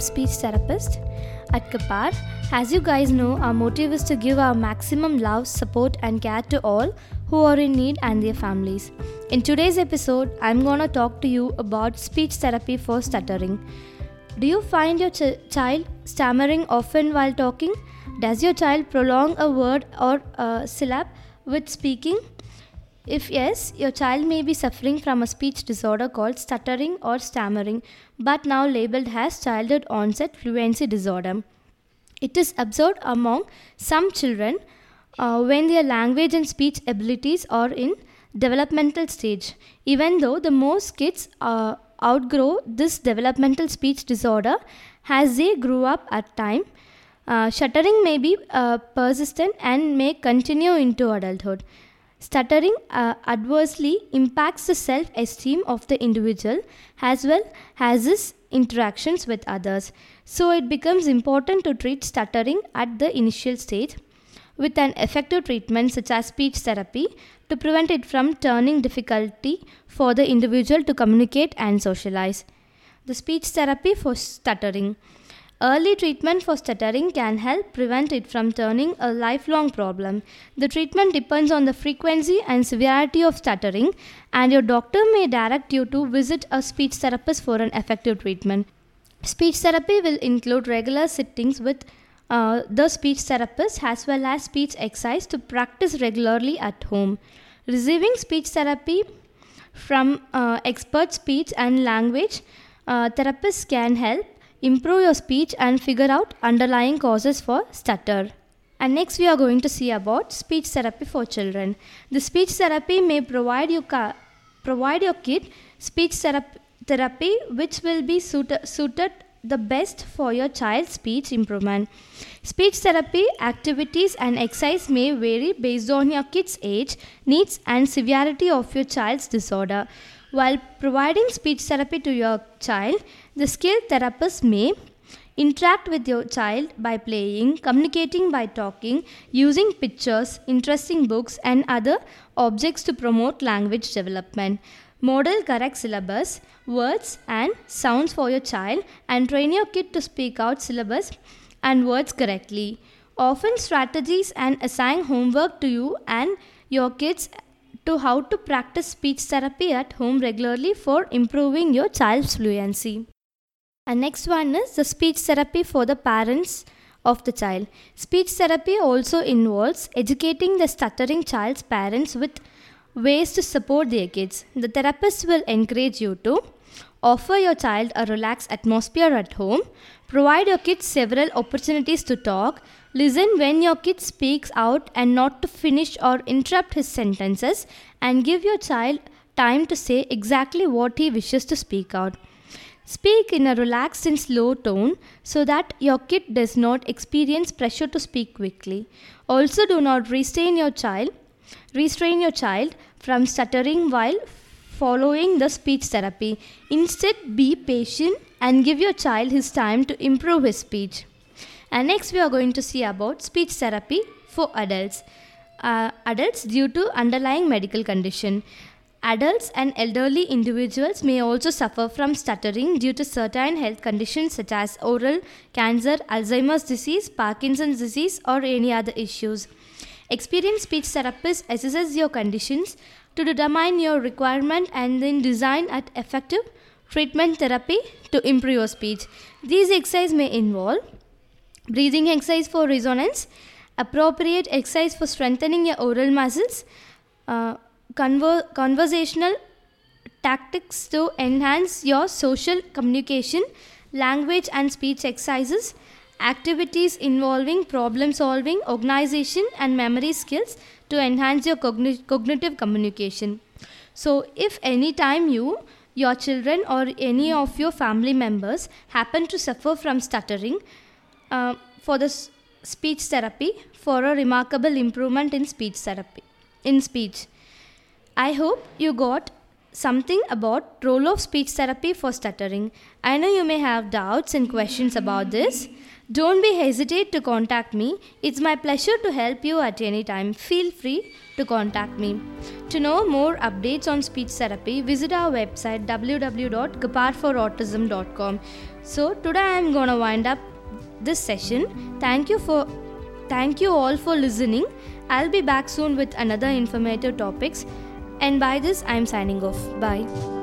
speech therapist at CAPAAR. As you guys know, our motive is to give our maximum love, support, and care to all who are in need and their families. In today's episode, I'm gonna talk to you about speech therapy for stuttering. Do you find your ch- child stammering often while talking? Does your child prolong a word or a syllable with speaking? If yes, your child may be suffering from a speech disorder called stuttering or stammering, but now labeled as childhood onset fluency disorder. It is observed among some children uh, when their language and speech abilities are in developmental stage. Even though the most kids uh, outgrow this developmental speech disorder as they grow up at time, uh, stuttering may be uh, persistent and may continue into adulthood. Stuttering uh, adversely impacts the self esteem of the individual as well as his interactions with others. So, it becomes important to treat stuttering at the initial stage with an effective treatment such as speech therapy to prevent it from turning difficulty for the individual to communicate and socialize. The speech therapy for stuttering. Early treatment for stuttering can help prevent it from turning a lifelong problem. The treatment depends on the frequency and severity of stuttering, and your doctor may direct you to visit a speech therapist for an effective treatment. Speech therapy will include regular sittings with uh, the speech therapist as well as speech exercise to practice regularly at home. Receiving speech therapy from uh, expert speech and language uh, therapists can help improve your speech and figure out underlying causes for stutter. And next we are going to see about speech therapy for children. The speech therapy may provide you provide your kid speech therapy, therapy which will be suited suited the best for your child's speech improvement. Speech therapy activities and exercise may vary based on your kid's age, needs and severity of your child's disorder. While providing speech therapy to your child, the skilled therapist may interact with your child by playing, communicating by talking, using pictures, interesting books, and other objects to promote language development. Model correct syllabus, words, and sounds for your child, and train your kid to speak out syllabus and words correctly. Often strategies and assign homework to you and your kids to how to practice speech therapy at home regularly for improving your child's fluency. And next one is the speech therapy for the parents of the child. Speech therapy also involves educating the stuttering child's parents with ways to support their kids. The therapist will encourage you to offer your child a relaxed atmosphere at home, provide your kids several opportunities to talk, listen when your kid speaks out and not to finish or interrupt his sentences, and give your child time to say exactly what he wishes to speak out. Speak in a relaxed and slow tone so that your kid does not experience pressure to speak quickly. Also, do not restrain your child, restrain your child from stuttering while following the speech therapy. Instead, be patient and give your child his time to improve his speech. And next, we are going to see about speech therapy for adults. Uh, adults due to underlying medical condition. Adults and elderly individuals may also suffer from stuttering due to certain health conditions such as oral cancer, Alzheimer's disease, Parkinson's disease, or any other issues. Experienced speech therapist assesses your conditions to determine your requirement and then design an effective treatment therapy to improve your speech. These exercises may involve breathing exercise for resonance, appropriate exercise for strengthening your oral muscles, uh, conver- conversational tactics to enhance your social communication, language and speech exercises, activities involving problem solving, organization, and memory skills to enhance your cogni- cognitive communication. So, if any time you, your children, or any of your family members happen to suffer from stuttering, uh, for this speech therapy for a remarkable improvement in speech therapy in speech i hope you got something about role of speech therapy for stuttering i know you may have doubts and questions about this Don't be hesitate to contact me. It's my pleasure to help you at any time. Feel free to contact me. To know more updates on speech therapy, visit our website www.capaarforautism.com. So today I am going to wind up this session. Thank you for thank you all for listening. I'll be back soon with another informative topics. And by this I am signing off. Bye.